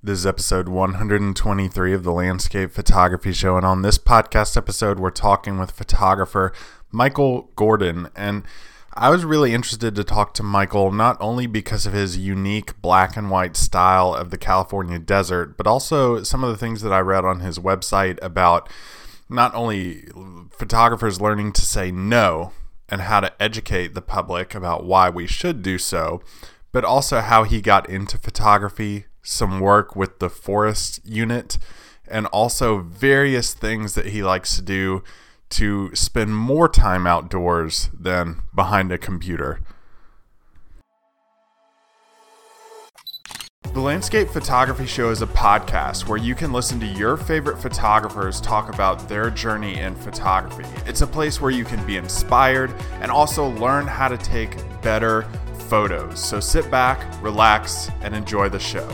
This is episode 123 of the Landscape Photography Show. And on this podcast episode, we're talking with photographer Michael Gordon. And I was really interested to talk to Michael not only because of his unique black and white style of the California desert, but also some of the things that I read on his website about not only photographers learning to say no and how to educate the public about why we should do so, but also how he got into photography, some work with the forest unit, and also various things that he likes to do to spend more time outdoors than behind a computer. The Landscape Photography Show is a podcast where you can listen to your favorite photographers talk about their journey in photography. It's a place where you can be inspired and also learn how to take better photos. So sit back, relax, and enjoy the show.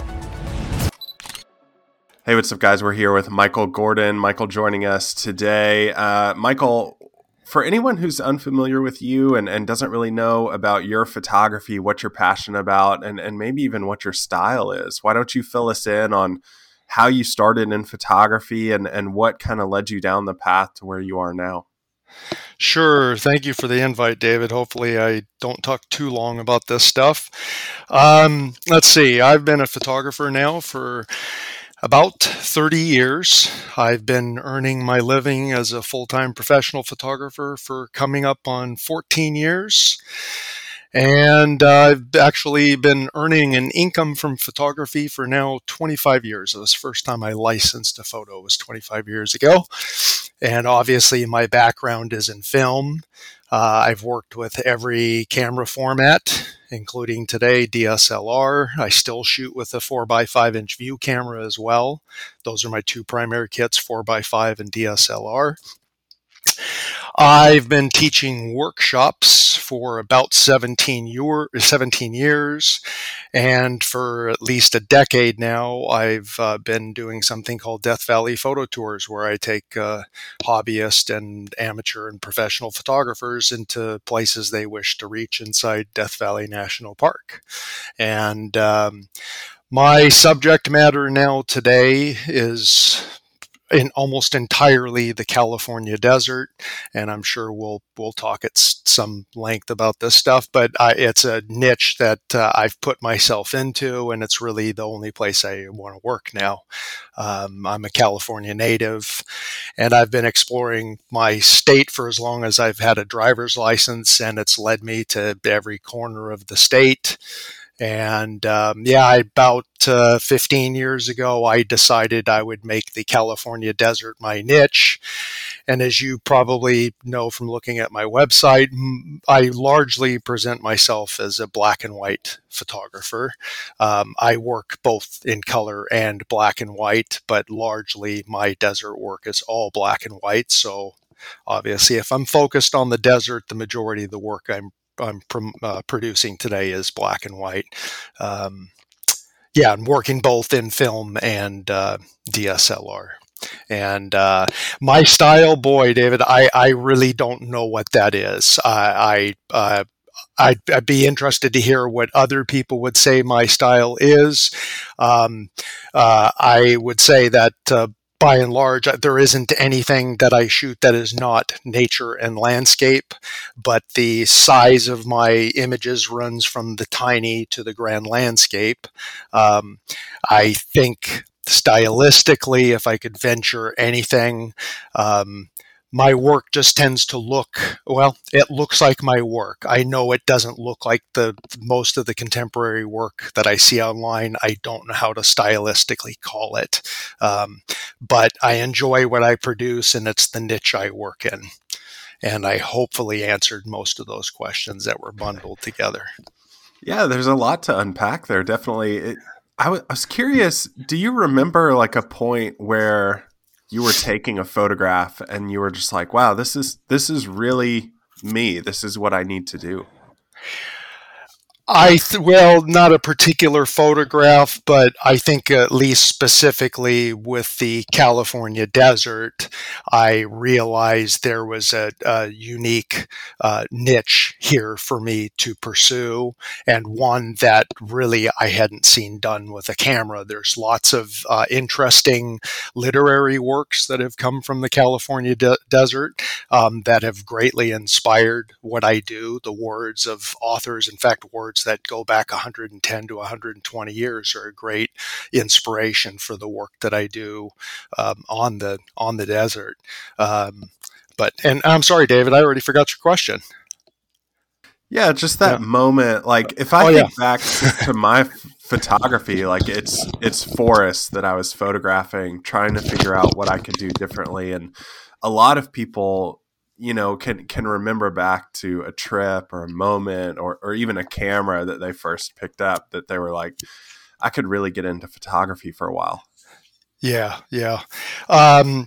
Hey, what's up, guys? We're here with Michael Gordon. Michael joining us today. Uh, Michael, for anyone who's unfamiliar with you and, and doesn't really know about your photography, what you're passionate about, and, and maybe even what your style is, why don't you fill us in on how you started in photography and, and what kind of led you down the path to where you are now? Sure. Thank you for the invite, David. Hopefully, I don't talk too long about this stuff. Um, let's see. I've been a photographer now for about 30 years. I've been earning my living as a full time professional photographer for coming up on 14 years. And I've actually been earning an income from photography for now 25 years. It was the first time I licensed a photo was 25 years ago. And obviously, my background is in film. Uh, I've worked with every camera format, including today DSLR. I still shoot with a 4x5 inch view camera as well. Those are my two primary kits 4x5 and DSLR. I've been teaching workshops for about 17, year, 17 years, and for at least a decade now, I've uh, been doing something called Death Valley Photo Tours, where I take uh, hobbyist and amateur and professional photographers into places they wish to reach inside Death Valley National Park. And um, my subject matter now today is in almost entirely the California desert, and I'm sure we'll we'll talk at some length about this stuff. But I, it's a niche that uh, I've put myself into, and it's really the only place I want to work now. Um, I'm a California native, and I've been exploring my state for as long as I've had a driver's license, and it's led me to every corner of the state. And um, yeah, about uh, 15 years ago, I decided I would make the California desert my niche. And as you probably know from looking at my website, I largely present myself as a black and white photographer. Um, I work both in color and black and white, but largely my desert work is all black and white. So obviously, if I'm focused on the desert, the majority of the work I'm I'm uh, producing today is black and white. Um, yeah, I'm working both in film and uh, DSLR. And uh, my style, boy, David, I, I really don't know what that is. I, I uh, I'd, I'd, be interested to hear what other people would say my style is. Um, uh, I would say that uh, by and large, there isn't anything that I shoot that is not nature and landscape, but the size of my images runs from the tiny to the grand landscape. Um, I think stylistically, if I could venture anything, um, my work just tends to look well it looks like my work. I know it doesn't look like the most of the contemporary work that i see online. I don't know how to stylistically call it. Um, but i enjoy what i produce and it's the niche i work in. And i hopefully answered most of those questions that were bundled together. Yeah there's a lot to unpack there definitely. It, I, w- I was curious do you remember like a point where you were taking a photograph and you were just like, wow, this is this is really me. This is what I need to do. I th- well, not a particular photograph, but I think at least specifically with the California desert, I realized there was a, a unique uh, niche here for me to pursue, and one that really I hadn't seen done with a camera. There's lots of uh, interesting literary works that have come from the California de- desert um, that have greatly inspired what I do. The words of authors, in fact, words words that go back 110 to 120 years are a great inspiration for the work that I do um, on the on the desert. Um, but and I'm sorry, David, I already forgot your question. Yeah, just that yeah. moment. Like if I oh, think yeah. back to, to my photography, like it's it's forests that I was photographing, trying to figure out what I could do differently, and a lot of people you know can can remember back to a trip or a moment or or even a camera that they first picked up that they were like I could really get into photography for a while. Yeah, yeah. Um,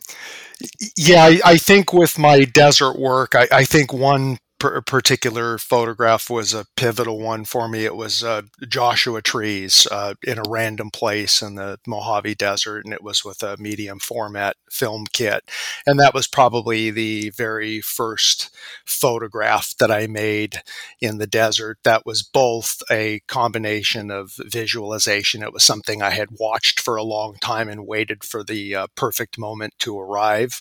yeah, I, I, think with my desert work, I, I think one particular photograph was a pivotal one for me. It was uh, Joshua trees uh, in a random place in the Mojave Desert, and it was with a medium format film kit. And that was probably the very first photograph that I made in the desert. That was both a combination of visualization. It was something I had watched for a long time and waited for the uh, perfect moment to arrive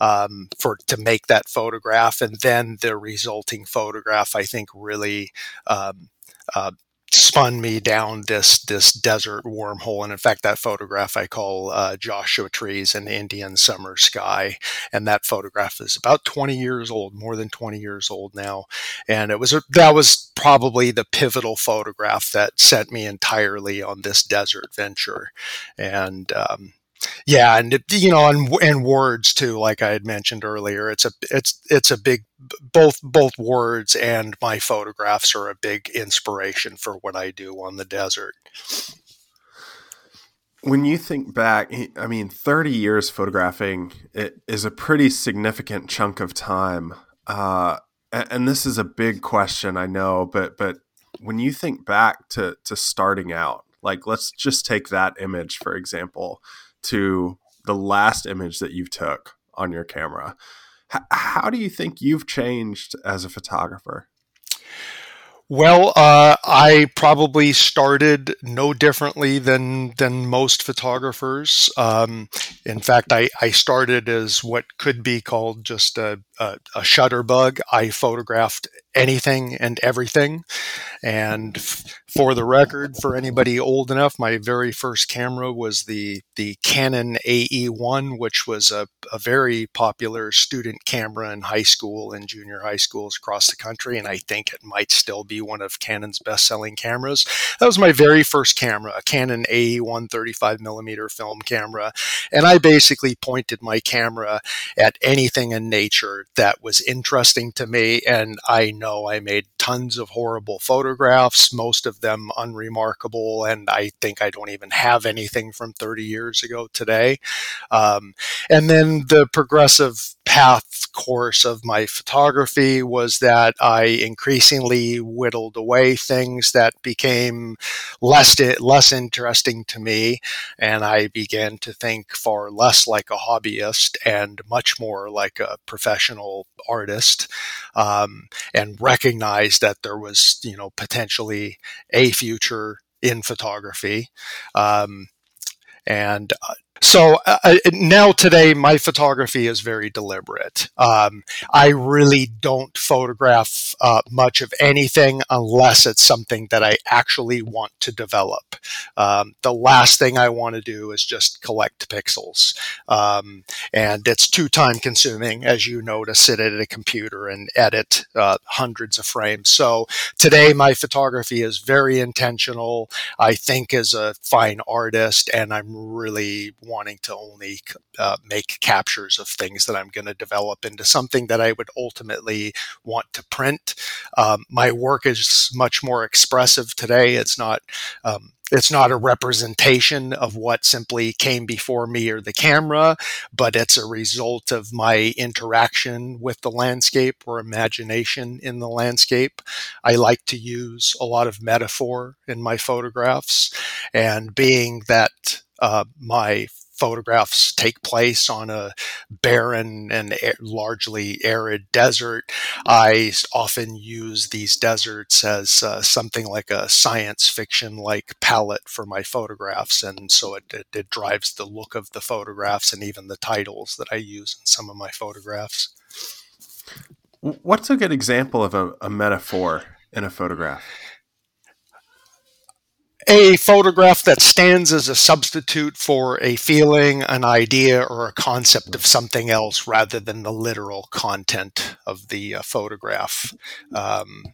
um, for to make that photograph, and then the result resulting photograph, I think, really um, uh, spun me down this this desert wormhole. And in fact, that photograph I call uh, Joshua Trees and Indian Summer Sky. And that photograph is about 20 years old, more than 20 years old now. And it was that was probably the pivotal photograph that sent me entirely on this desert venture. And um, yeah, and you know, and and words too, like I had mentioned earlier. It's a it's it's a big both both words and my photographs are a big inspiration for what I do on the desert. When you think back, I mean, thirty years photographing it is a pretty significant chunk of time. Uh, and this is a big question, I know, but but when you think back to to starting out, like let's just take that image for example to the last image that you took on your camera. H- how do you think you've changed as a photographer? Well, uh, I probably started no differently than than most photographers. Um, in fact, I, I started as what could be called just a, a, a shutterbug. I photographed anything and everything. And f- for the record, for anybody old enough, my very first camera was the the Canon AE1, which was a, a very popular student camera in high school and junior high schools across the country. And I think it might still be one of Canon's best selling cameras. That was my very first camera, a Canon AE1 35 millimeter film camera. And I basically pointed my camera at anything in nature that was interesting to me. And I know I made tons of horrible photographs, most of them unremarkable, and I think I don't even have anything from 30 years ago today. Um, and then the progressive path course of my photography was that I increasingly whittled away things that became less less interesting to me, and I began to think far less like a hobbyist and much more like a professional artist, um, and recognized that there was you know potentially a future in photography. Um, and uh, so uh, uh, now today, my photography is very deliberate. Um, I really don't photograph uh, much of anything unless it's something that I actually want to develop. Um, the last thing I want to do is just collect pixels, um, and it's too time consuming, as you know, to sit at a computer and edit uh, hundreds of frames. So today, my photography is very intentional. I think as a fine artist, and I'm really wanting to only uh, make captures of things that I'm going to develop into something that I would ultimately want to print. Um, my work is much more expressive today. It's not um, it's not a representation of what simply came before me or the camera, but it's a result of my interaction with the landscape or imagination in the landscape. I like to use a lot of metaphor in my photographs, and being that uh, my photographs take place on a barren and largely arid desert, I often use these deserts as uh, something like a science fiction like palette for my photographs. And so it, it, it drives the look of the photographs and even the titles that I use in some of my photographs. What's a good example of a, a metaphor in a photograph? A photograph that stands as a substitute for a feeling, an idea, or a concept of something else rather than the literal content of the uh, photograph. Um,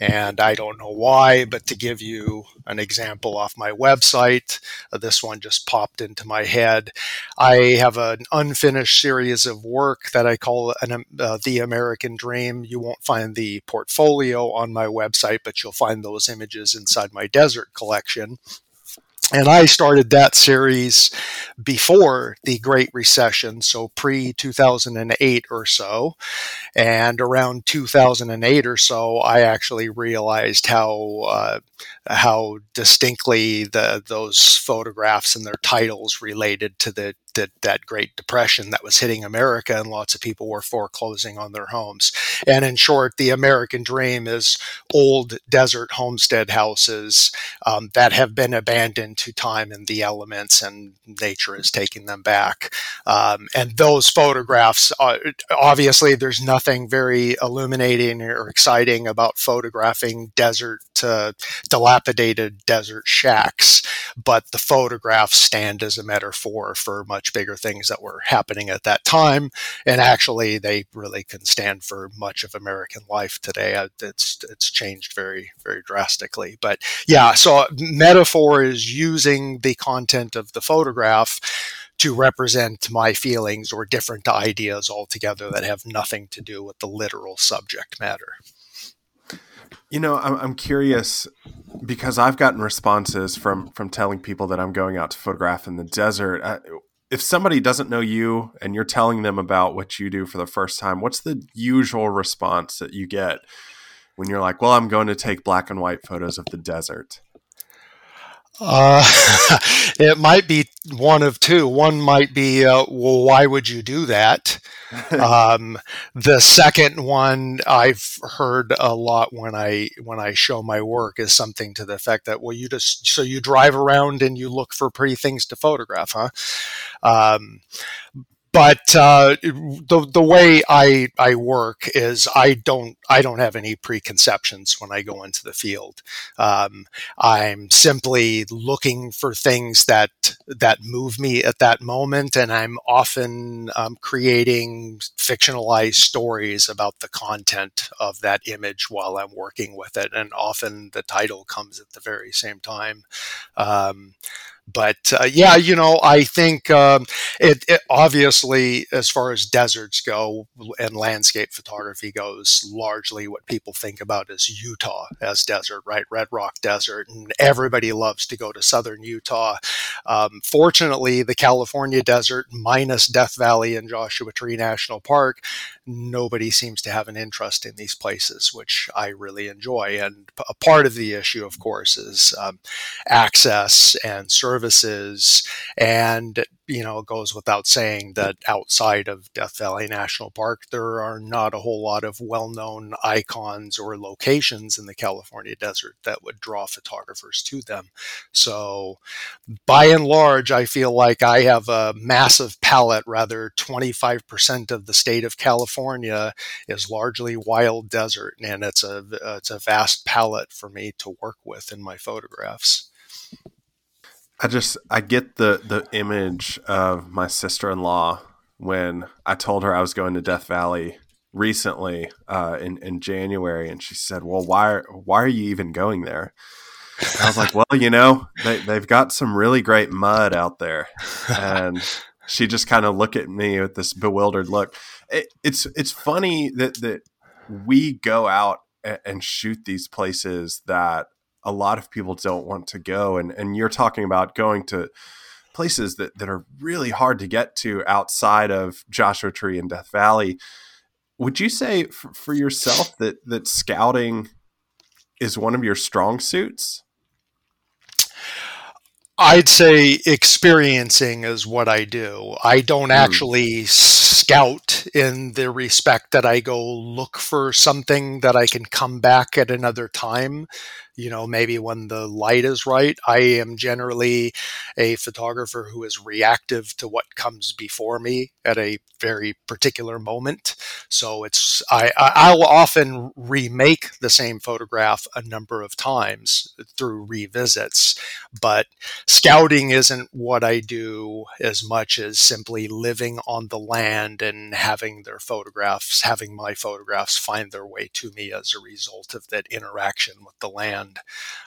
and I don't know why, but to give you an example off my website, uh, this one just popped into my head. I have an unfinished series of work that I call an, um, uh, The American Dream. You won't find the portfolio on my website, but you'll find those images inside my desert collection. And I started that series before the Great Recession, so pre 2008 or so. And around 2008 or so, I actually realized how uh, how distinctly the those photographs and their titles related to the that that Great Depression that was hitting America, and lots of people were foreclosing on their homes. And in short, the American dream is old desert homestead houses um, that have been abandoned to time and the elements, and nature is taking them back. Um, and those photographs, uh, obviously, there's nothing very illuminating or exciting about photographing desert uh, dilapidated desert shacks, but the photographs stand as a metaphor for much bigger things that were happening at that time. And actually, they really can stand for much of American life today. Uh, it's it's changed very very drastically. But yeah, so metaphor is using the content of the photograph to represent my feelings or different ideas altogether that have nothing to do with the literal subject matter. You know, I'm, I'm curious because I've gotten responses from from telling people that I'm going out to photograph in the desert. I, if somebody doesn't know you and you're telling them about what you do for the first time, what's the usual response that you get when you're like, "Well, I'm going to take black and white photos of the desert"? Uh, it might be one of two. One might be, uh, well, why would you do that? um, the second one I've heard a lot when I when I show my work is something to the effect that, well, you just so you drive around and you look for pretty things to photograph, huh? Um, but uh, the the way I I work is I don't I don't have any preconceptions when I go into the field. Um, I'm simply looking for things that that move me at that moment, and I'm often um, creating fictionalized stories about the content of that image while I'm working with it, and often the title comes at the very same time. Um, but uh, yeah, you know, I think um, it, it, obviously, as far as deserts go and landscape photography goes, largely what people think about is Utah as desert, right? Red Rock Desert, and everybody loves to go to southern Utah. Um, fortunately, the California desert, minus Death Valley and Joshua Tree National Park, nobody seems to have an interest in these places, which I really enjoy. And a part of the issue, of course, is um, access and services. And, you know, it goes without saying that outside of Death Valley National Park, there are not a whole lot of well known icons or locations in the California desert that would draw photographers to them. So, by and large, I feel like I have a massive palette, rather, 25% of the state of California is largely wild desert, and it's a it's a vast palette for me to work with in my photographs. I just I get the the image of my sister in law when I told her I was going to Death Valley recently uh, in in January, and she said, "Well, why why are you even going there?" I was like, well, you know, they, they've got some really great mud out there. And she just kind of looked at me with this bewildered look. It, it's, it's funny that, that we go out and, and shoot these places that a lot of people don't want to go. And, and you're talking about going to places that, that are really hard to get to outside of Joshua Tree and Death Valley. Would you say for, for yourself that, that scouting is one of your strong suits? I'd say experiencing is what I do. I don't mm. actually scout in the respect that I go look for something that I can come back at another time you know, maybe when the light is right. I am generally a photographer who is reactive to what comes before me at a very particular moment. So it's I I'll often remake the same photograph a number of times through revisits, but scouting isn't what I do as much as simply living on the land and having their photographs, having my photographs find their way to me as a result of that interaction with the land and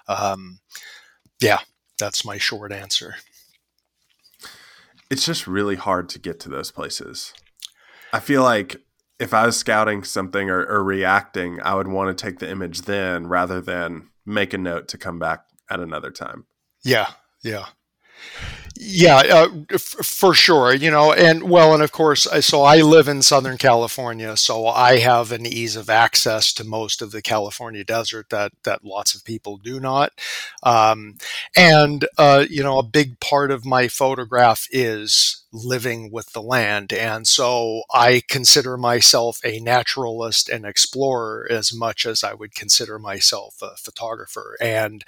um, yeah, that's my short answer. It's just really hard to get to those places. I feel like if I was scouting something or, or reacting, I would want to take the image then rather than make a note to come back at another time. Yeah, yeah. Yeah, uh, f- for sure. You know, and well, and of course, so I live in Southern California, so I have an ease of access to most of the California desert that that lots of people do not. Um, and uh, you know, a big part of my photograph is living with the land. And so I consider myself a naturalist and explorer as much as I would consider myself a photographer. And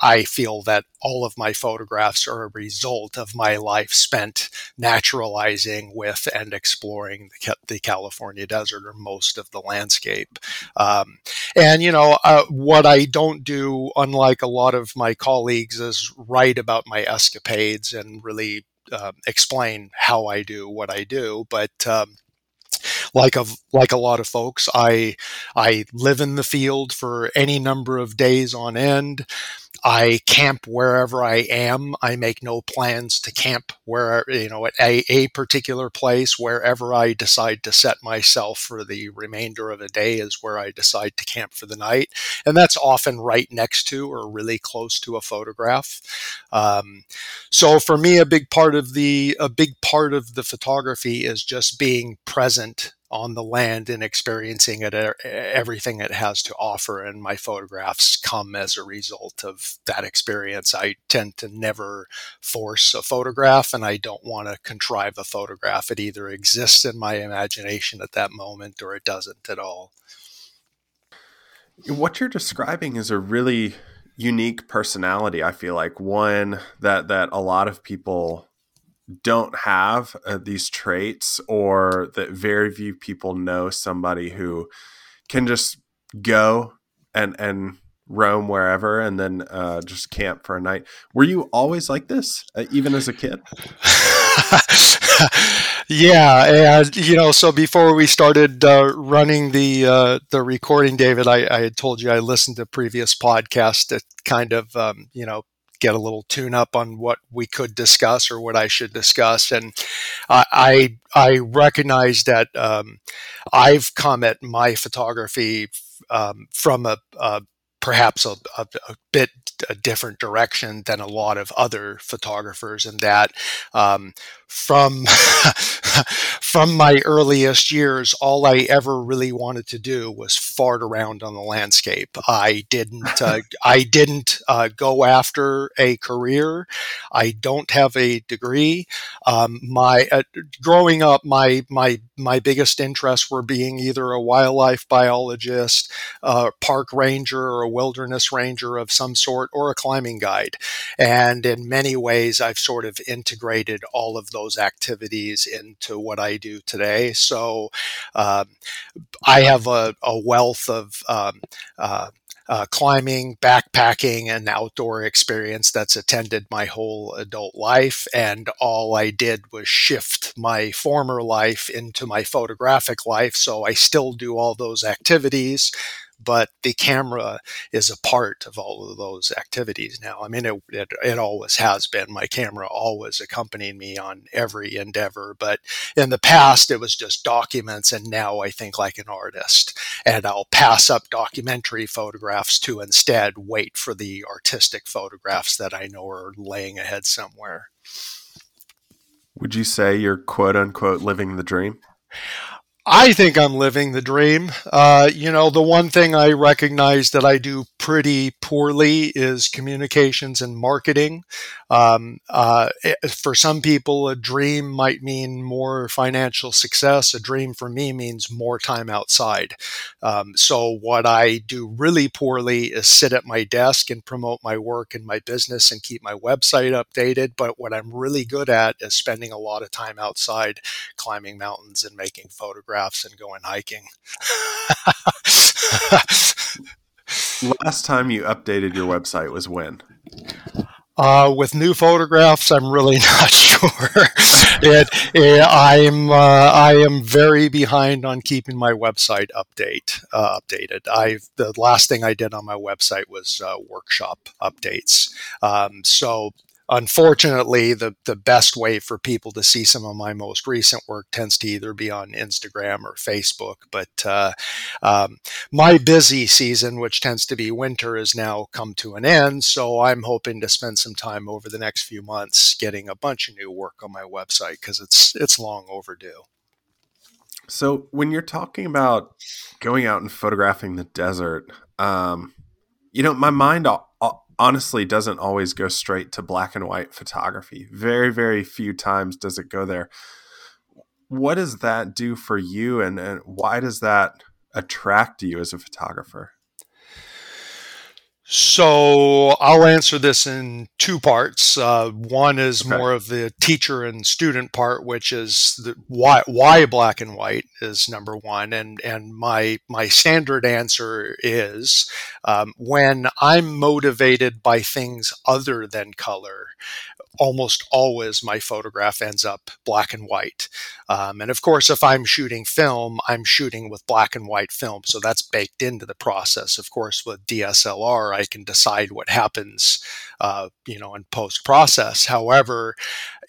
I feel that all of my photographs are a result of my life spent naturalizing with and exploring the, the California desert or most of the landscape. Um, and, you know, uh, what I don't do, unlike a lot of my colleagues, is write about my escapades and really uh, explain how I do what I do, but um, like a like a lot of folks, I I live in the field for any number of days on end. I camp wherever I am. I make no plans to camp where, you know, at a, a, particular place. Wherever I decide to set myself for the remainder of a day is where I decide to camp for the night. And that's often right next to or really close to a photograph. Um, so for me, a big part of the, a big part of the photography is just being present on the land and experiencing it er, everything it has to offer and my photographs come as a result of that experience. I tend to never force a photograph and i don't want to contrive a photograph. It either exists in my imagination at that moment or it doesn't at all. What you're describing is a really unique personality i feel like. One that that a lot of people don't have uh, these traits or that very few people know somebody who can just go and and roam wherever and then uh, just camp for a night. Were you always like this uh, even as a kid? Yeah and you know so before we started uh, running the uh, the recording david I, I, had told you i listened to previous podcasts that kind of um, you know get a little tune up on what we could discuss or what I should discuss. And I I recognize that um, I've come at my photography um, from a, a perhaps a, a, bit a different direction than a lot of other photographers in that um, from from my earliest years all i ever really wanted to do was fart around on the landscape. I didn't uh, i didn't uh, go after a career. I don't have a degree. Um, my uh, growing up my my my biggest interests were being either a wildlife biologist a park ranger or a wilderness ranger of some sort or a climbing guide and in many ways i've sort of integrated all of those those activities into what I do today. So um, I have a, a wealth of um, uh, uh, climbing, backpacking, and outdoor experience that's attended my whole adult life. And all I did was shift my former life into my photographic life. So I still do all those activities but the camera is a part of all of those activities now. I mean, it, it, it always has been. My camera always accompanied me on every endeavor, but in the past it was just documents, and now I think like an artist, and I'll pass up documentary photographs to instead wait for the artistic photographs that I know are laying ahead somewhere. Would you say you're quote unquote living the dream? I think I'm living the dream. Uh, you know, the one thing I recognize that I do pretty poorly is communications and marketing. Um, uh, for some people, a dream might mean more financial success. A dream for me means more time outside. Um, so, what I do really poorly is sit at my desk and promote my work and my business and keep my website updated. But what I'm really good at is spending a lot of time outside, climbing mountains and making photographs and going hiking. Last time you updated your website was when? Uh, with new photographs, I'm really not sure. it, it, I'm uh, I am very behind on keeping my website update uh, updated. I the last thing I did on my website was uh, workshop updates. Um, so unfortunately, the, the best way for people to see some of my most recent work tends to either be on Instagram or Facebook. But uh, um, my busy season, which tends to be winter, has now come to an end. So I'm hoping to spend some time over the next few months getting a bunch of new work on my website because it's it's long overdue. So when you're talking about going out and photographing the desert, um, you know, my mind honestly doesn't always go straight to black and white photography. Very, very few times does it go there. What does that do for you, and, and why does that attract you as a photographer? So I'll answer this in two parts. Uh, one is okay. more of the teacher and student part, which is the, why why black and white is number one, and and my my standard answer is um, when I'm motivated by things other than color almost always my photograph ends up black and white. Um, and of course, if I'm shooting film, I'm shooting with black and white film. So that's baked into the process. Of course, with DSLR, I can decide what happens, uh, you know, in post process. However,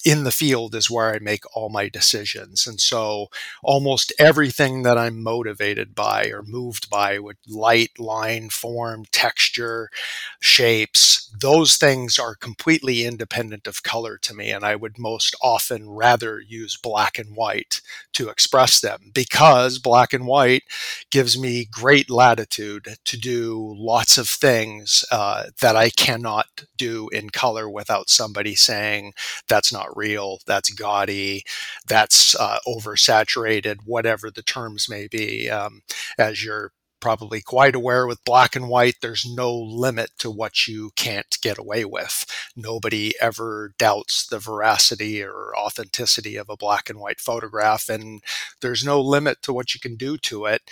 in the field is where I make all my decisions. And so almost everything that I'm motivated by or moved by with light, line, form, texture, shapes, those things are completely independent of color to me. And I would most often rather use black and white to express them because black and white gives me great latitude to do lots of things uh, that I cannot do in color without somebody saying that's not real, that's gaudy, that's uh, oversaturated, whatever the terms may be. Um, as you're probably quite aware with black and white, there's no limit to what you can't get away with. Nobody ever doubts the veracity or authenticity of a black and white photograph, and there's no limit to what you can do to it,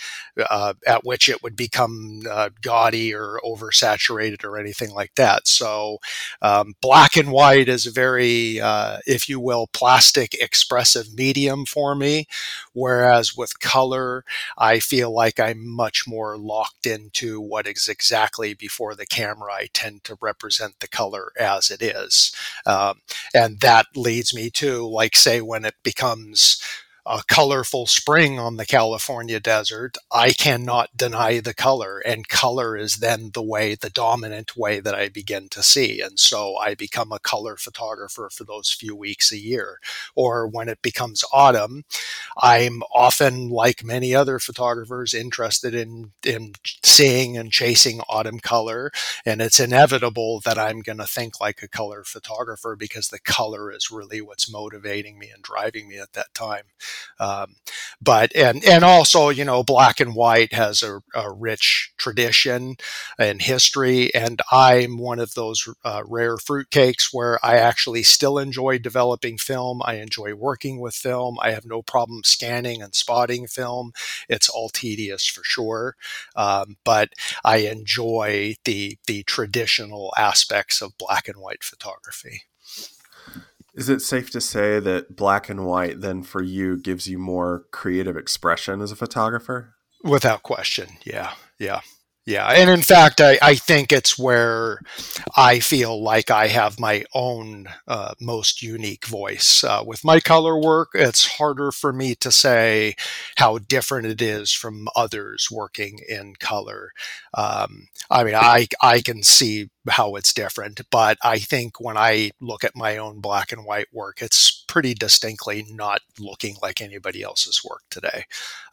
uh, at which it would become uh, gaudy or oversaturated or anything like that. So, um, black and white is a very, uh, if you will, plastic expressive medium for me, whereas with color, I feel like I'm much more more locked into what is exactly before the camera. I tend to represent the color as it is. Um, and that leads me to, like, say, when it becomes a colorful spring on the California desert, I cannot deny the color. And color is then the way, the dominant way that I begin to see. And so I become a color photographer for those few weeks a year. Or when it becomes autumn, I'm often, like many other photographers, interested in, in seeing and chasing autumn color. And it's inevitable that I'm going to think like a color photographer because the color is really what's motivating me and driving me at that time. Um, but and and also you know black and white has a, a rich tradition and history, and I'm one of those uh, rare fruitcakes where I actually still enjoy developing film. I enjoy working with film. I have no problem scanning and spotting film. It's all tedious for sure, um, but I enjoy the the traditional aspects of black and white photography. Is it safe to say that black and white then for you gives you more creative expression as a photographer? Without question. Yeah. Yeah. Yeah, and in fact, I, I think it's where I feel like I have my own uh, most unique voice. Uh, with my color work, it's harder for me to say how different it is from others working in color. Um, I mean, I I can see how it's different, but I think when I look at my own black and white work, it's pretty distinctly not looking like anybody else's work today.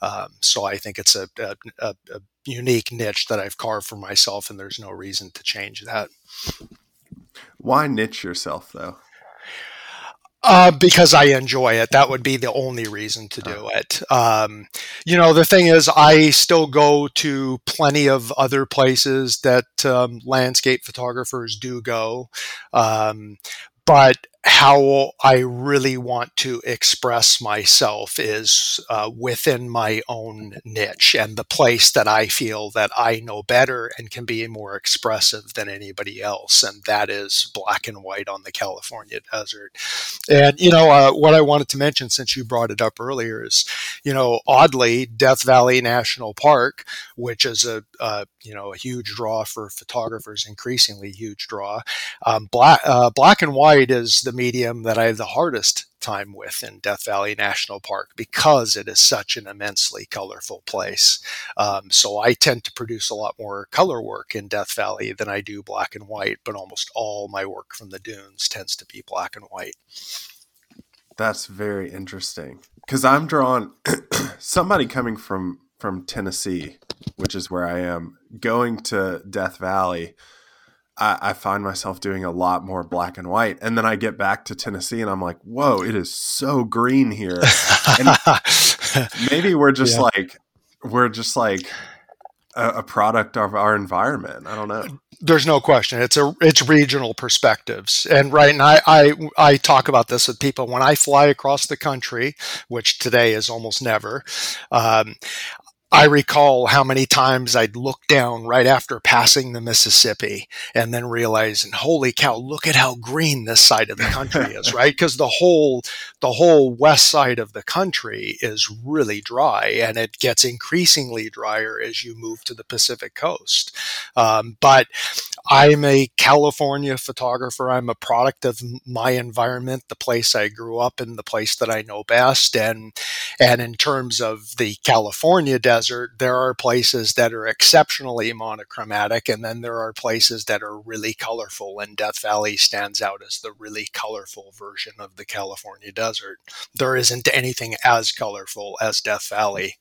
Um, so I think it's a, a, a, a unique niche that I've carved for myself, and there's no reason to change that. Why niche yourself though? Uh, because I enjoy it. That would be the only reason to do it. Um, you know, the thing is, I still go to plenty of other places that um, landscape photographers do go. Um, but how I really want to express myself is uh, within my own niche and the place that I feel that I know better and can be more expressive than anybody else. And that is black and white on the California desert. And, you know, uh, what I wanted to mention since you brought it up earlier is, you know, oddly, Death Valley National Park, which is a, uh, you know, a huge draw for photographers, increasingly huge draw. Um, black, uh, black and white is the the medium that I have the hardest time with in Death Valley National Park because it is such an immensely colorful place. Um, so I tend to produce a lot more color work in Death Valley than I do black and white, but almost all my work from the dunes tends to be black and white. That's very interesting because I'm drawn somebody coming from from Tennessee, which is where I am, going to Death Valley I, I, find myself doing a lot more black and white. And then I get back to Tennessee and I'm like, whoa, it is so green here. maybe we're just yeah. like, we're just like a, a, product of our environment. I don't know. There's no question. It's a it's regional perspectives, and right. And I I I talk about this with people when I fly across the country, which today is almost never. Um, I recall how many times I'd look down right after passing the Mississippi and then realizing, holy cow, look at how green this side of the country is, right? Because the whole the whole west side of the country is really dry and it gets increasingly drier as you move to the Pacific coast. Um, but I'm a California photographer. I'm a product of my environment, the place I grew up in, the place that I know best. And and in terms of the California desert, desert, there are places that are exceptionally monochromatic, and then there are places that are really colorful. And Death Valley stands out as the really colorful version of the California desert. There isn't anything as colorful as Death Valley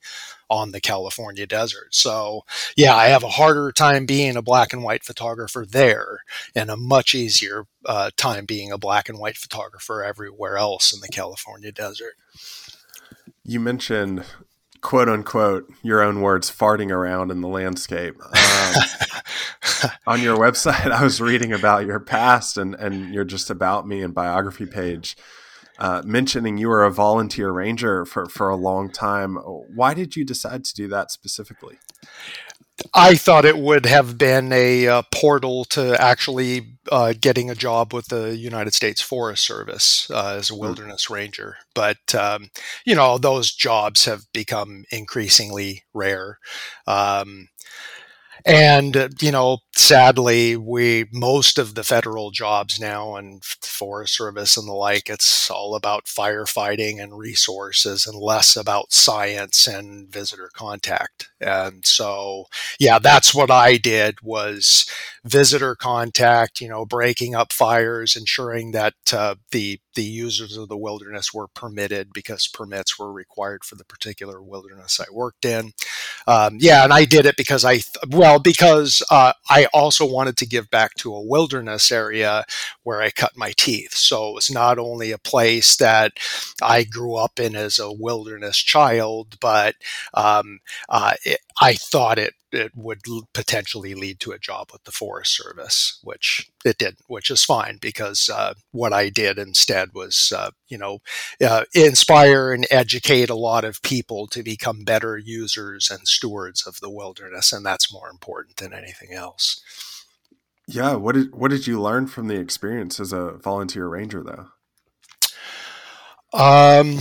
on the California desert. So, yeah, I have a harder time being a black and white photographer there, and a much easier uh, time being a black and white photographer everywhere else in the California desert. You mentioned quote unquote your own words farting around in the landscape. Um, on your website i was reading about your past and and your just about me and biography page uh, mentioning you were a volunteer ranger for for a long time. Why did you decide to do that specifically I thought it would have been a uh, portal to actually uh, getting a job with the United States Forest Service uh, as a hmm. wilderness ranger. But, um, you know, those jobs have become increasingly rare. Um, and, you know, sadly, we most of the federal jobs now and Forest Service and the like, it's all about firefighting and resources and less about science and visitor contact. And so, yeah, that's what I did was visitor contact. You know, breaking up fires, ensuring that uh, the the users of the wilderness were permitted because permits were required for the particular wilderness I worked in. Um, yeah, and I did it because I well because uh, I also wanted to give back to a wilderness area where I cut my teeth. So it was not only a place that I grew up in as a wilderness child, but um, uh, it, I thought it it would potentially lead to a job with the Forest Service, which it didn't, which is fine because uh, what I did instead was, uh, you know, uh, inspire and educate a lot of people to become better users and stewards of the wilderness, and that's more important than anything else. Yeah, what did what did you learn from the experience as a volunteer ranger, though? Um,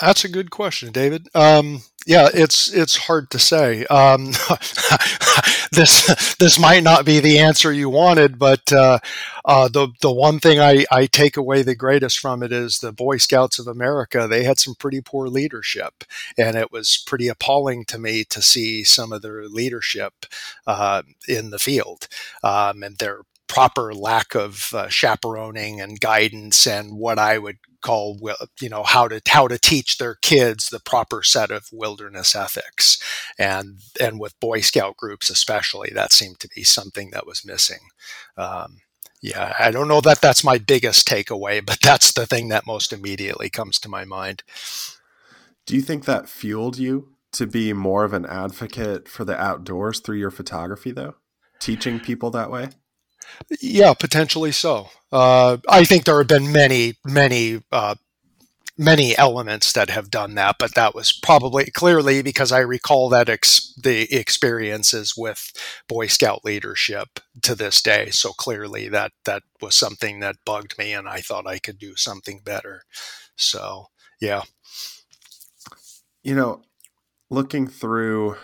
That's a good question, David. Um, yeah, it's it's hard to say. Um, this this might not be the answer you wanted, but uh, uh, the the one thing I, I take away the greatest from it is the Boy Scouts of America. They had some pretty poor leadership, and it was pretty appalling to me to see some of their leadership uh, in the field um, and their proper lack of uh, chaperoning and guidance and what I would call you know how to how to teach their kids the proper set of wilderness ethics. And and with boy scout groups especially that seemed to be something that was missing. Um, yeah i don't know that that's my biggest takeaway but that's the thing that most immediately comes to my mind. Do you think that fueled you to be more of an advocate for the outdoors through your photography though? Teaching people that way yeah, potentially so. Uh, I think there have been many, many, uh, many elements that have done that, but that was probably clearly because I recall that ex- the experiences with Boy Scout leadership to this day. So clearly that that was something that bugged me, and I thought I could do something better. So yeah, you know, looking through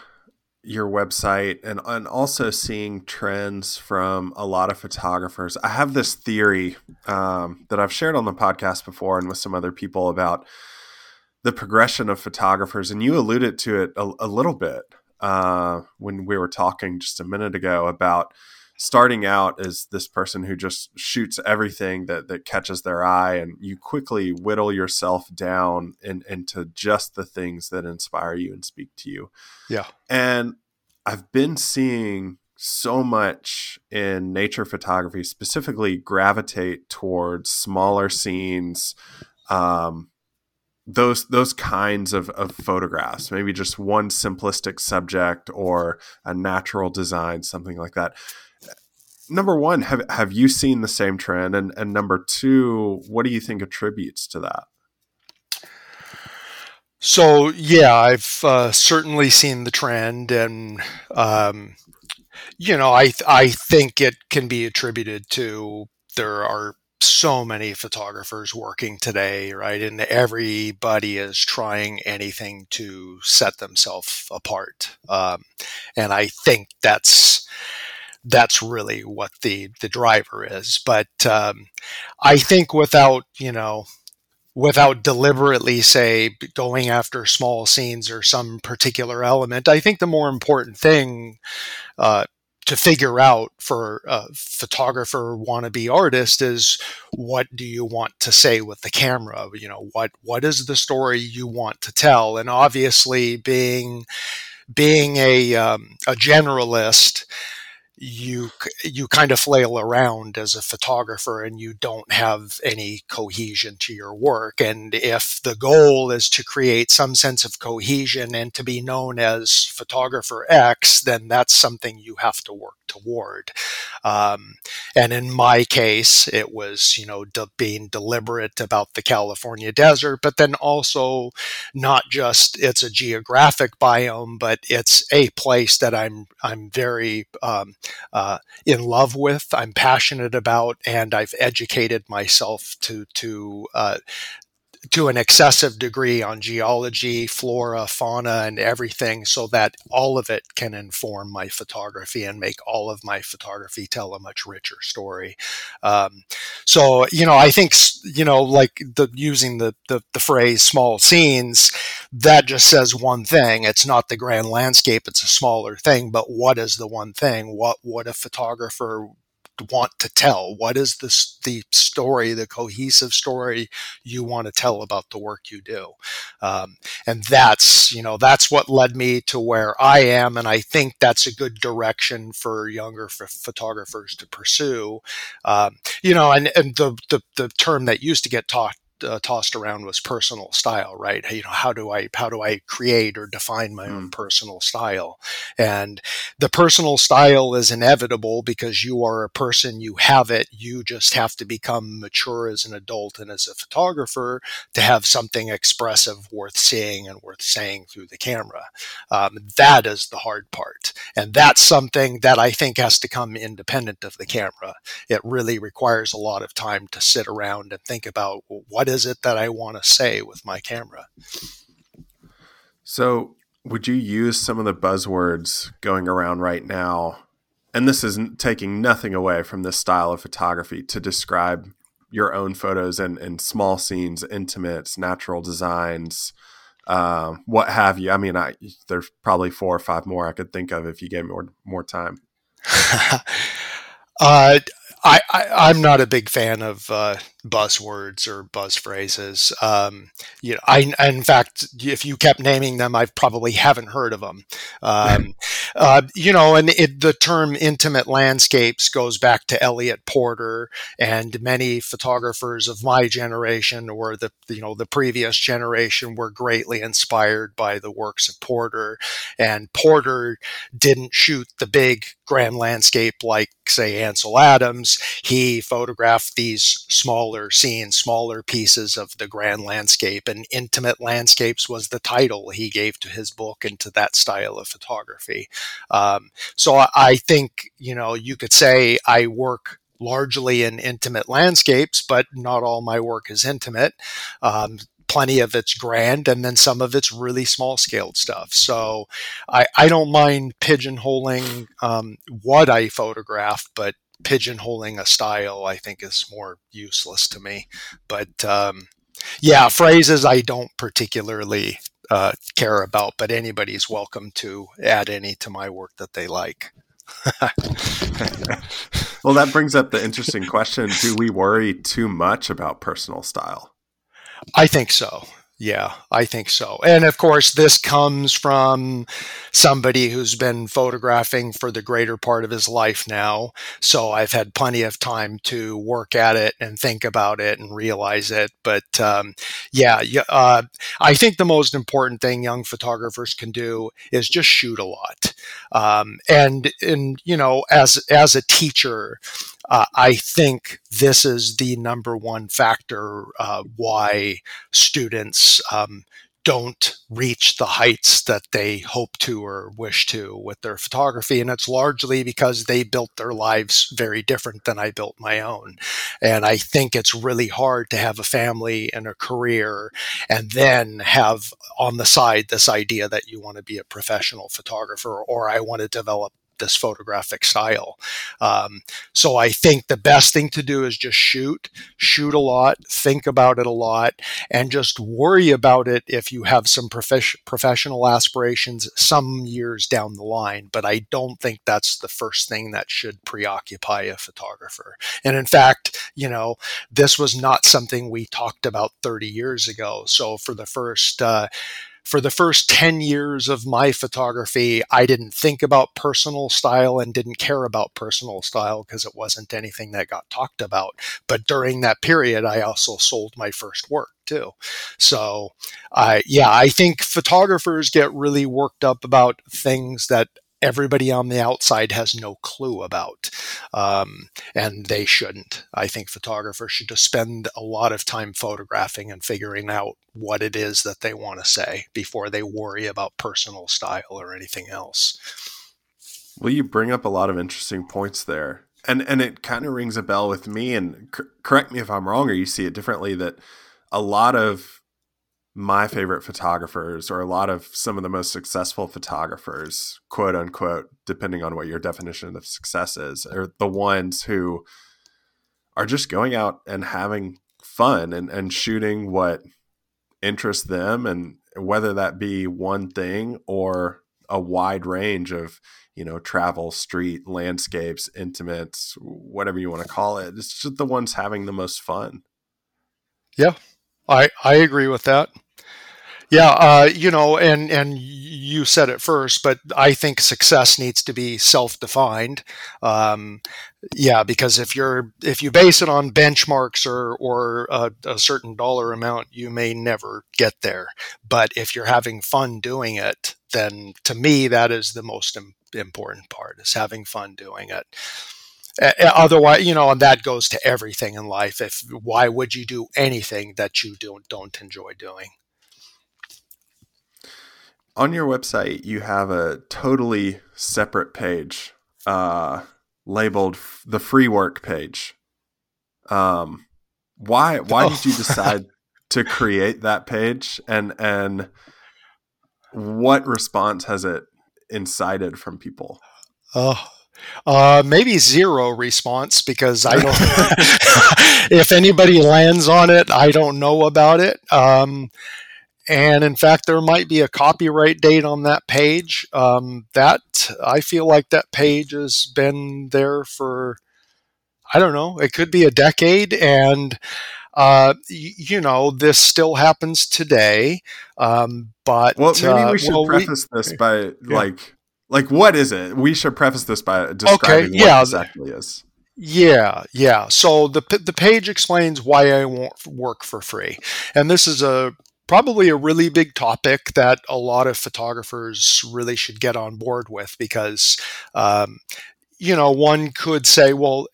your website and, and also seeing trends from a lot of photographers. I have this theory um, that I've shared on the podcast before and with some other people about the progression of photographers. And you alluded to it a, a little bit uh, when we were talking just a minute ago about starting out as this person who just shoots everything that, that catches their eye and you quickly whittle yourself down in, into just the things that inspire you and speak to you. Yeah. And i've been seeing so much in nature photography specifically gravitate towards smaller scenes um, those those kinds of, of photographs maybe just one simplistic subject or a natural design something like that number one, have have you seen the same trend? And and number two, what do you think attributes to that? So yeah, I've uh, certainly seen the trend, and um, you know, I I think it can be attributed to there are so many photographers working today, right? And everybody is trying anything to set themselves apart, um, and I think that's that's really what the the driver is. But um, I think without you know without deliberately say going after small scenes or some particular element, I think the more important thing. Uh, to figure out for a photographer wannabe artist is what do you want to say with the camera you know what what is the story you want to tell and obviously being being a um, a generalist you you kind of flail around as a photographer and you don't have any cohesion to your work. And if the goal is to create some sense of cohesion and to be known as photographer x then that's something you have to work toward. Um, and in my case it was you know de- being deliberate about the california desert but then also not just it's a geographic biome but it's a place that i'm i'm very um, uh, in love with, I'm passionate about, and I've educated myself to to uh, to an excessive degree on geology, flora, fauna, and everything, so that all of it can inform my photography and make all of my photography tell a much richer story. Um, so, you know, I think, you know, like the using the, the, the phrase small scenes, that just says one thing. It's not the grand landscape; it's a smaller thing. But what is the one thing? What would a photographer want to tell? What is the, the story, the cohesive story you want to tell about the work you do? Um, and that's, you know, that's what led me to where I am. And I think that's a good direction for younger f- photographers to pursue. Um, you know, and, and the, the, the term that used to get taught uh, tossed around was personal style, right? You know, how do I how do I create or define my mm. own personal style? And the personal style is inevitable because you are a person, you have it. You just have to become mature as an adult and as a photographer to have something expressive worth seeing and worth saying through the camera. Um, that is the hard part, and that's something that I think has to come independent of the camera. It really requires a lot of time to sit around and think about well, what is it that I want to say with my camera. So, would you use some of the buzzwords going around right now? And this is taking nothing away from this style of photography to describe your own photos and, and small scenes, intimates, natural designs, uh, what have you. I mean, I, there's probably four or five more I could think of if you gave me more more time. uh, I, I am not a big fan of uh, buzzwords or buzz phrases. Um, you know, I in fact, if you kept naming them, I probably haven't heard of them. Um, uh, you know, and it, the term "intimate landscapes" goes back to Eliot Porter and many photographers of my generation or the you know the previous generation were greatly inspired by the works of Porter. And Porter didn't shoot the big grand landscape like, say, Ansel Adams. He photographed these smaller scenes, smaller pieces of the grand landscape, and Intimate Landscapes was the title he gave to his book and to that style of photography. Um, so I think, you know, you could say I work largely in intimate landscapes, but not all my work is intimate. Um, plenty of it's grand and then some of it's really small scaled stuff. So I, I don't mind pigeonholing um, what I photograph, but pigeonholing a style I think is more useless to me. But um, yeah, phrases I don't particularly uh, care about, but anybody's welcome to add any to my work that they like. well, that brings up the interesting question Do we worry too much about personal style? I think so. Yeah, I think so. And of course, this comes from somebody who's been photographing for the greater part of his life now. So I've had plenty of time to work at it and think about it and realize it. But um, yeah, uh, I think the most important thing young photographers can do is just shoot a lot. Um, and and you know, as as a teacher, uh, I think this is the number one factor uh, why students um, don't reach the heights that they hope to or wish to with their photography. And it's largely because they built their lives very different than I built my own. And I think it's really hard to have a family and a career and then have on the side this idea that you want to be a professional photographer or I want to develop this photographic style. Um, so I think the best thing to do is just shoot, shoot a lot, think about it a lot, and just worry about it if you have some prof- professional aspirations some years down the line. But I don't think that's the first thing that should preoccupy a photographer. And in fact, you know, this was not something we talked about 30 years ago. So for the first, uh, for the first 10 years of my photography, I didn't think about personal style and didn't care about personal style because it wasn't anything that got talked about. But during that period, I also sold my first work too. So, uh, yeah, I think photographers get really worked up about things that everybody on the outside has no clue about. Um, and they shouldn't. I think photographers should just spend a lot of time photographing and figuring out what it is that they want to say before they worry about personal style or anything else. Well, you bring up a lot of interesting points there. And, and it kind of rings a bell with me. And correct me if I'm wrong or you see it differently that a lot of my favorite photographers or a lot of some of the most successful photographers, quote unquote, depending on what your definition of success is, are the ones who are just going out and having fun and, and shooting what interests them. And whether that be one thing or a wide range of you know travel street landscapes intimates whatever you want to call it it's just the ones having the most fun. Yeah I I agree with that. Yeah, uh, you know, and and you said it first, but I think success needs to be self-defined. Um, yeah, because if you're if you base it on benchmarks or or a, a, certain dollar amount, you may never get there. But if you're having fun doing it, then to me that is the most important part: is having fun doing it otherwise you know and that goes to everything in life if why would you do anything that you don't don't enjoy doing on your website you have a totally separate page uh, labeled the free work page um, why why oh. did you decide to create that page and and what response has it incited from people? Oh, uh, maybe zero response because I don't. if anybody lands on it, I don't know about it. Um, and in fact, there might be a copyright date on that page. Um, that I feel like that page has been there for, I don't know, it could be a decade, and uh, you know, this still happens today. Um, but well, maybe uh, we should well, preface we, this by yeah. like, like what is it? We should preface this by describing okay, yeah, what exactly is. Yeah, yeah. So the the page explains why I won't work for free, and this is a probably a really big topic that a lot of photographers really should get on board with because um, you know, one could say, well,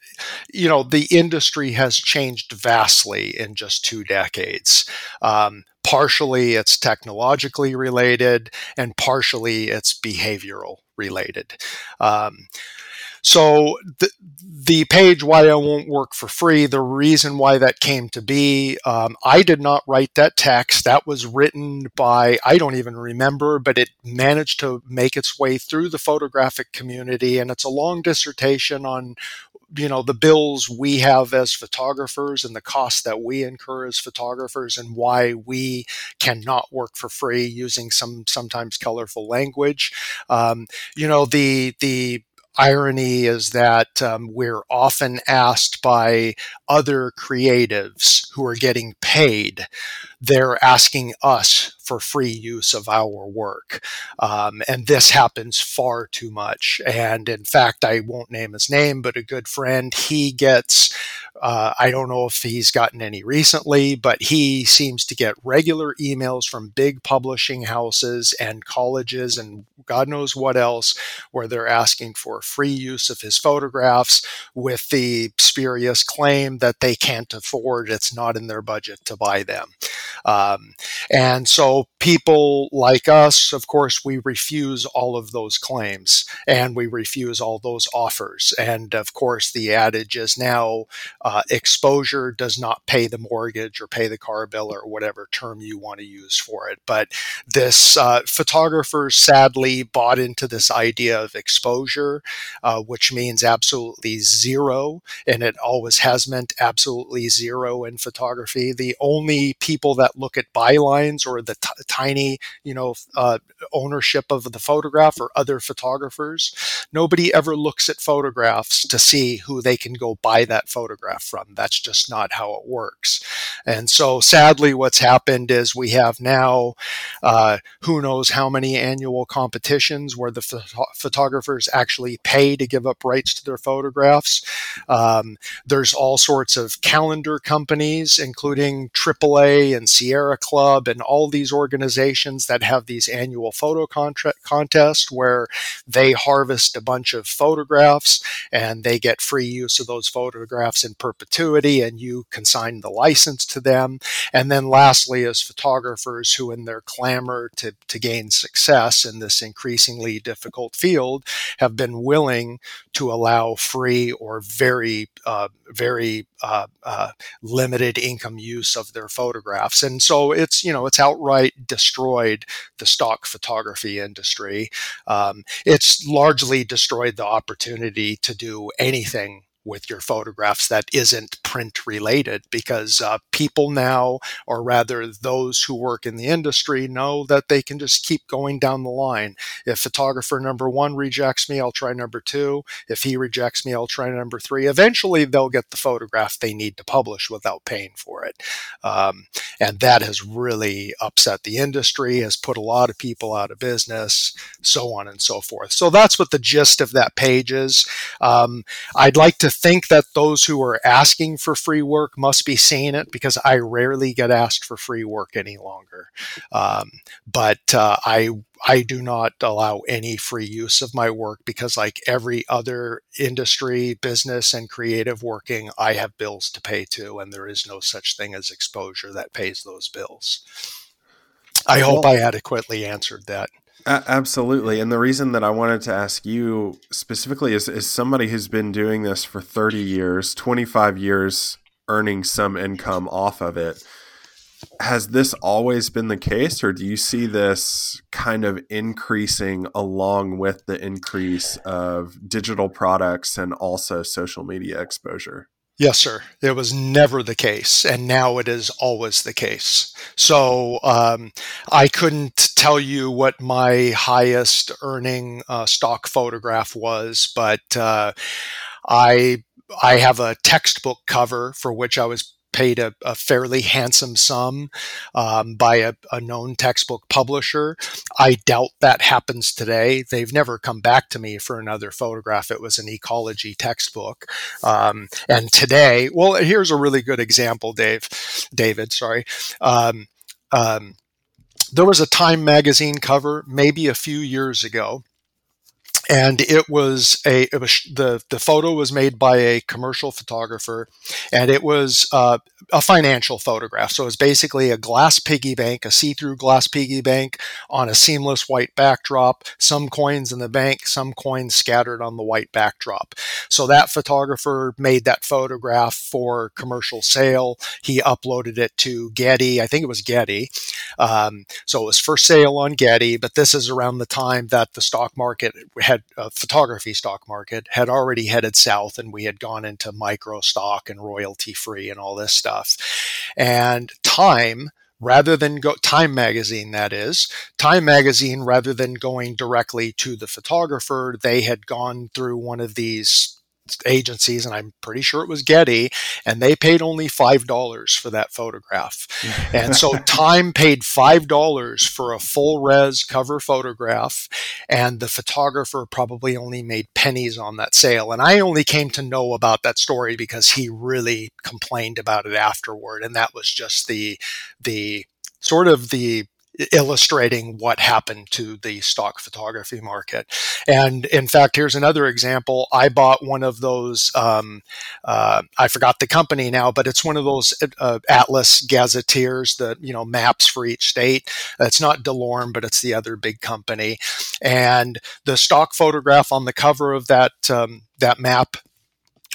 you know, the industry has changed vastly in just two decades. Um, partially it's technologically related, and partially it's behavioral related. Um, so the, the page why I won't work for free, the reason why that came to be, um, I did not write that text. That was written by, I don't even remember, but it managed to make its way through the photographic community. And it's a long dissertation on you know the bills we have as photographers and the costs that we incur as photographers and why we cannot work for free using some sometimes colorful language um, you know the the irony is that um, we're often asked by other creatives who are getting paid, they're asking us for free use of our work. Um, and this happens far too much. And in fact, I won't name his name, but a good friend, he gets, uh, I don't know if he's gotten any recently, but he seems to get regular emails from big publishing houses and colleges and God knows what else, where they're asking for free use of his photographs with the spurious claim that they can't afford, it's not in their budget to buy them. Um, and so people like us, of course, we refuse all of those claims and we refuse all those offers. And of course, the adage is now uh, exposure does not pay the mortgage or pay the car bill or whatever term you want to use for it. But this uh, sadly bought into this idea of exposure, uh, which means absolutely zero. And it always has meant absolutely zero in photography. The only people that look at bylines or the t- tiny, you know, uh, ownership of the photograph or other photographers. Nobody ever looks at photographs to see who they can go buy that photograph from. That's just not how it works. And so, sadly, what's happened is we have now uh, who knows how many annual competitions where the ph- photographers actually pay to give up rights to their photographs. Um, there's all sorts of calendar companies, including AAA and Sierra Club and all these organizations that have these annual photo contra- contests where they harvest a bunch of photographs and they get free use of those photographs in perpetuity and you consign the license to them. And then lastly, as photographers who in their clamor to, to gain success in this increasingly difficult field have been willing to allow free or very, uh, very uh, uh, limited income use of their photographs. And so it's, you know, it's outright destroyed the stock photography industry. Um, it's largely destroyed the opportunity to do anything with your photographs that isn't print related because uh, people now, or rather those who work in the industry, know that they can just keep going down the line. If photographer number one rejects me, I'll try number two. If he rejects me, I'll try number three. Eventually, they'll get the photograph they need to publish without paying for it. Um, and that has really upset the industry, has put a lot of people out of business, so on and so forth. So that's what the gist of that page is. Um, I'd like to think that those who are asking for free work must be seeing it because I rarely get asked for free work any longer. Um, but uh, I I do not allow any free use of my work because, like every other industry, business, and creative working, I have bills to pay to, and there is no such thing as exposure that pays those bills. I hope I adequately answered that. Absolutely. And the reason that I wanted to ask you specifically is, is somebody who's been doing this for 30 years, 25 years, earning some income off of it. has this always been the case, or do you see this kind of increasing along with the increase of digital products and also social media exposure? Yes, sir. It was never the case, and now it is always the case. So um, I couldn't tell you what my highest earning uh, stock photograph was, but uh, I I have a textbook cover for which I was paid a, a fairly handsome sum um, by a, a, known textbook publisher. I doubt that happens today. They've never come back to me for another photograph. It was an ecology textbook. Um, and today, well, here's a really good example, Dave. David, sorry. Um, um there was a Time magazine cover maybe a few years ago and it was a it was the the photo was made by a commercial photographer and it was uh, a financial photograph. So it was basically a glass piggy bank a see-through glass piggy bank on a seamless white backdrop some coins in the bank some coins scattered on the white backdrop. So that photographer made that photograph for commercial sale. He uploaded it to getty i think it was getty um, so it was for sale on getty but this is around the time that the stock market had uh, photography stock market had already headed south and we had gone into micro stock and royalty free and all this stuff. And time rather than go time magazine that is time magazine rather than going directly to the photographer they had gone through one of these agencies, and I'm pretty sure it was Getty, and they paid only five dollars for that photograph. and so Time paid five dollars for a full res cover photograph, and the photographer probably only made pennies on that sale. And I only came to know about that story because he really complained about it afterward, and that was just the the sort of the illustrating what happened to the stock photography market. And in fact, here's another example. I bought one of those, um, uh, I forgot the company now, but it's one of those uh, Atlas gazetteers, the, you know, maps for each state. It's not DeLorme, but it's the other big company. And the stock photograph on the cover of that, um, that map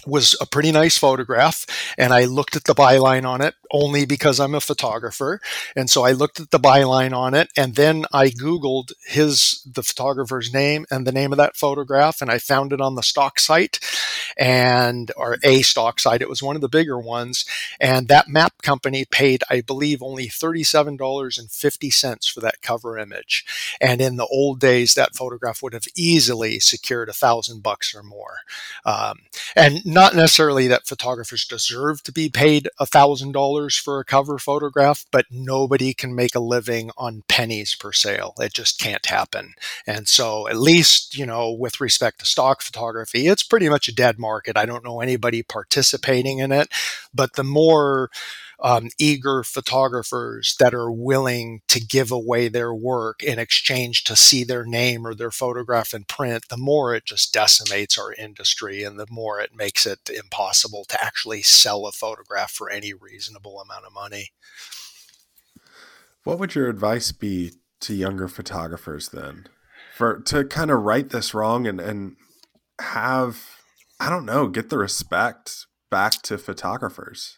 was a pretty nice photograph and I looked at the byline on it only because I'm a photographer. And so I looked at the byline on it and then I googled his the photographer's name and the name of that photograph and I found it on the stock site and or a stock site. It was one of the bigger ones and that map company paid I believe only $37.50 for that cover image. And in the old days that photograph would have easily secured a thousand bucks or more. Um, and not necessarily that photographers deserve to be paid a thousand dollars for a cover photograph, but nobody can make a living on pennies per sale. It just can't happen. And so, at least, you know, with respect to stock photography, it's pretty much a dead market. I don't know anybody participating in it, but the more um, eager photographers that are willing to give away their work in exchange to see their name or their photograph in print, the more it just decimates our industry and the more it makes it impossible to actually sell a photograph for any reasonable amount of money. What would your advice be to younger photographers then? For to kind of right this wrong and, and have I don't know, get the respect back to photographers.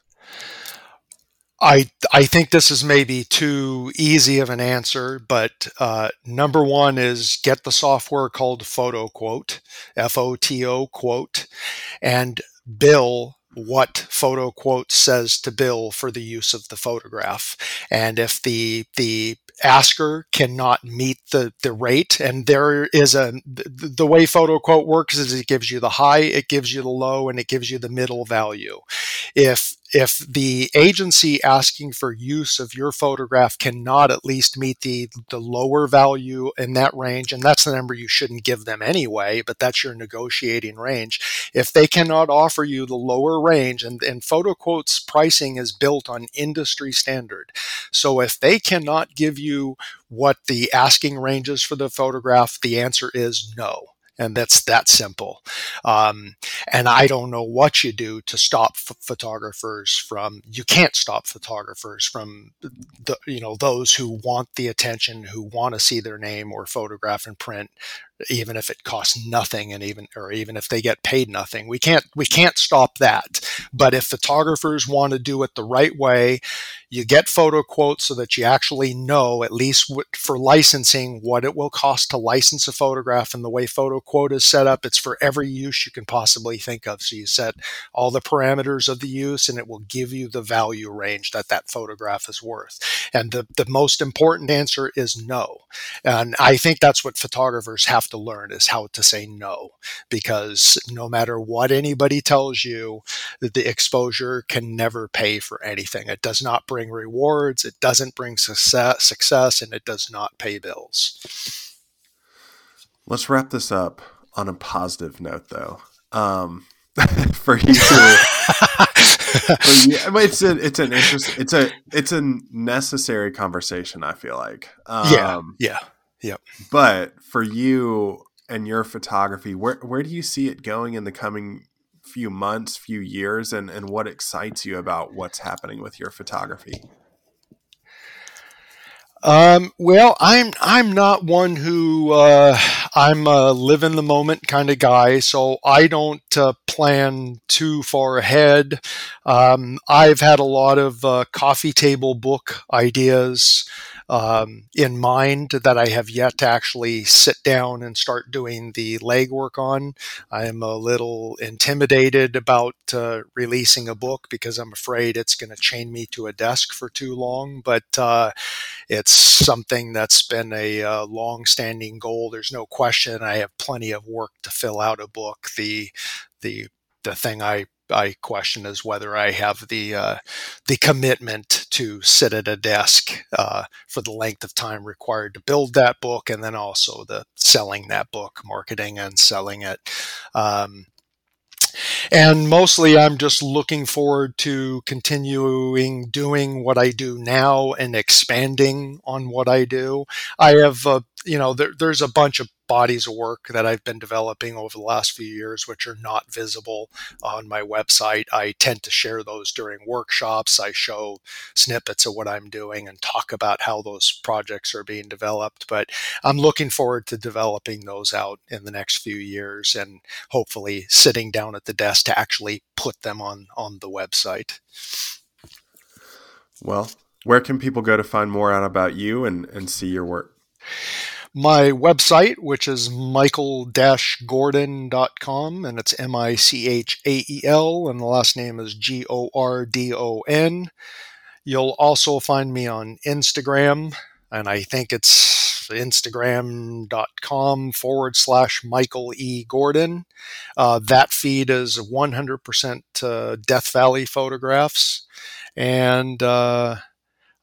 I I think this is maybe too easy of an answer, but uh, number one is get the software called FotoQuote, F O T O quote, and bill what FotoQuote says to bill for the use of the photograph. And if the the asker cannot meet the, the rate. And there is a, the, way FotoQuote works is it gives you the high, it gives you the low, and it gives you the middle value. If if the agency asking for use of your photograph cannot at least meet the the lower value in that range and that's the number you shouldn't give them anyway but that's your negotiating range. If they cannot offer you the lower range and, and FotoQuote's pricing is built on industry standard. So if they cannot give you what the asking range is for the photograph the answer is no and that's that simple. Um, and I don't know what you do to stop f- photographers from. You can't stop photographers from, the, you know, those who want the attention, who want to see their name or photograph in print, even if it costs nothing and even or even if they get paid nothing. We can't we can't stop that. But if photographers want to do it the right way you get FotoQuotes so that you actually know at least for licensing what it will cost to license a photograph and the way FotoQuote is set up. It's for every use you can possibly think of. So you set all the parameters of the use and it will give you the value range that that photograph is worth. And the, the most important answer is no. And i think that's what photographers have have to learn is how to say no because no matter what anybody tells you the exposure can never pay for anything. It does not bring rewards it doesn't bring success, success and it does not pay bills. Let's wrap this up on a positive note though. Um, for you to it's a, it's an interest it's a it's a necessary conversation i feel like. Um, yeah yeah Yep. But for you and your photography, where where do you see it going in the coming few months, few years, and and what excites you about what's happening with your photography? Um, well, I'm I'm not one who uh, I'm a live in the moment kind of guy, so I don't uh, plan too far ahead. Um, I've had a lot of uh, coffee table book ideas um, in mind that I have yet to actually sit down and start doing the legwork on. I am a little intimidated about uh, releasing a book because I'm afraid it's going to chain me to a desk for too long, but uh, it's something that's been a uh, long standing goal. There's no question. I have plenty of work to fill out a book. The the the thing I I question is whether I have the uh, the commitment to sit at a desk uh, for the length of time required to build that book, and then also the selling that book, marketing and selling it. Um, and mostly, I'm just looking forward to continuing doing what I do now and expanding on what I do. I have, uh, you know, there, there's a bunch of bodies of work that I've been developing over the last few years, which are not visible on my website. I tend to share those during workshops. I show snippets of what I'm doing and talk about how those projects are being developed. But I'm looking forward to developing those out in the next few years and hopefully sitting down at the desk to actually put them on, on the website. Well, where can people go to find more out about you and, and see your work? My website, which is michael-gordon.com, and it's M-I-C-H-A-E-L, and the last name is G-O-R-D-O-N. You'll also find me on Instagram, and I think it's instagram.com forward slash Michael E. Gordon. Uh, that feed is 100% uh, Death Valley photographs. And uh,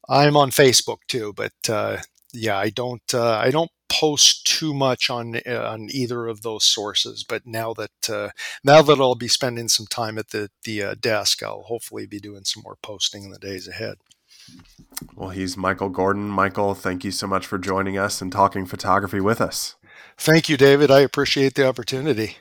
I'm on Facebook too, but uh, yeah, I don't uh, I don't post too much on uh, on either of those sources. But now that uh, now that I'll be spending some time at the the uh, desk, I'll hopefully be doing some more posting in the days ahead. Well, he's Michael Gordon. Michael, thank you so much for joining us and talking photography with us. Thank you, David. I appreciate the opportunity.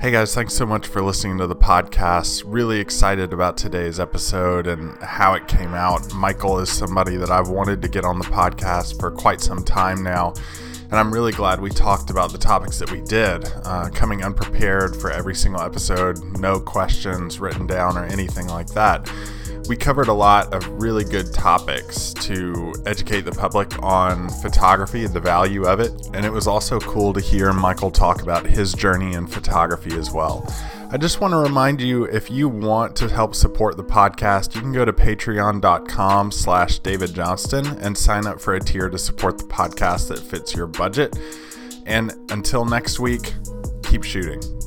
Hey guys, thanks so much for listening to the podcast. Really excited about today's episode and how it came out. Michael is somebody that I've wanted to get on the podcast for quite some time now. And I'm really glad we talked about the topics that we did. Uh, coming unprepared for every single episode, no questions written down or anything like that we covered a lot of really good topics to educate the public on photography and the value of it. And it was also cool to hear Michael talk about his journey in photography as well. I just want to remind you if you want to help support the podcast, you can go to patreon.com slash David Johnston and sign up for a tier to support the podcast that fits your budget. And until next week, keep shooting.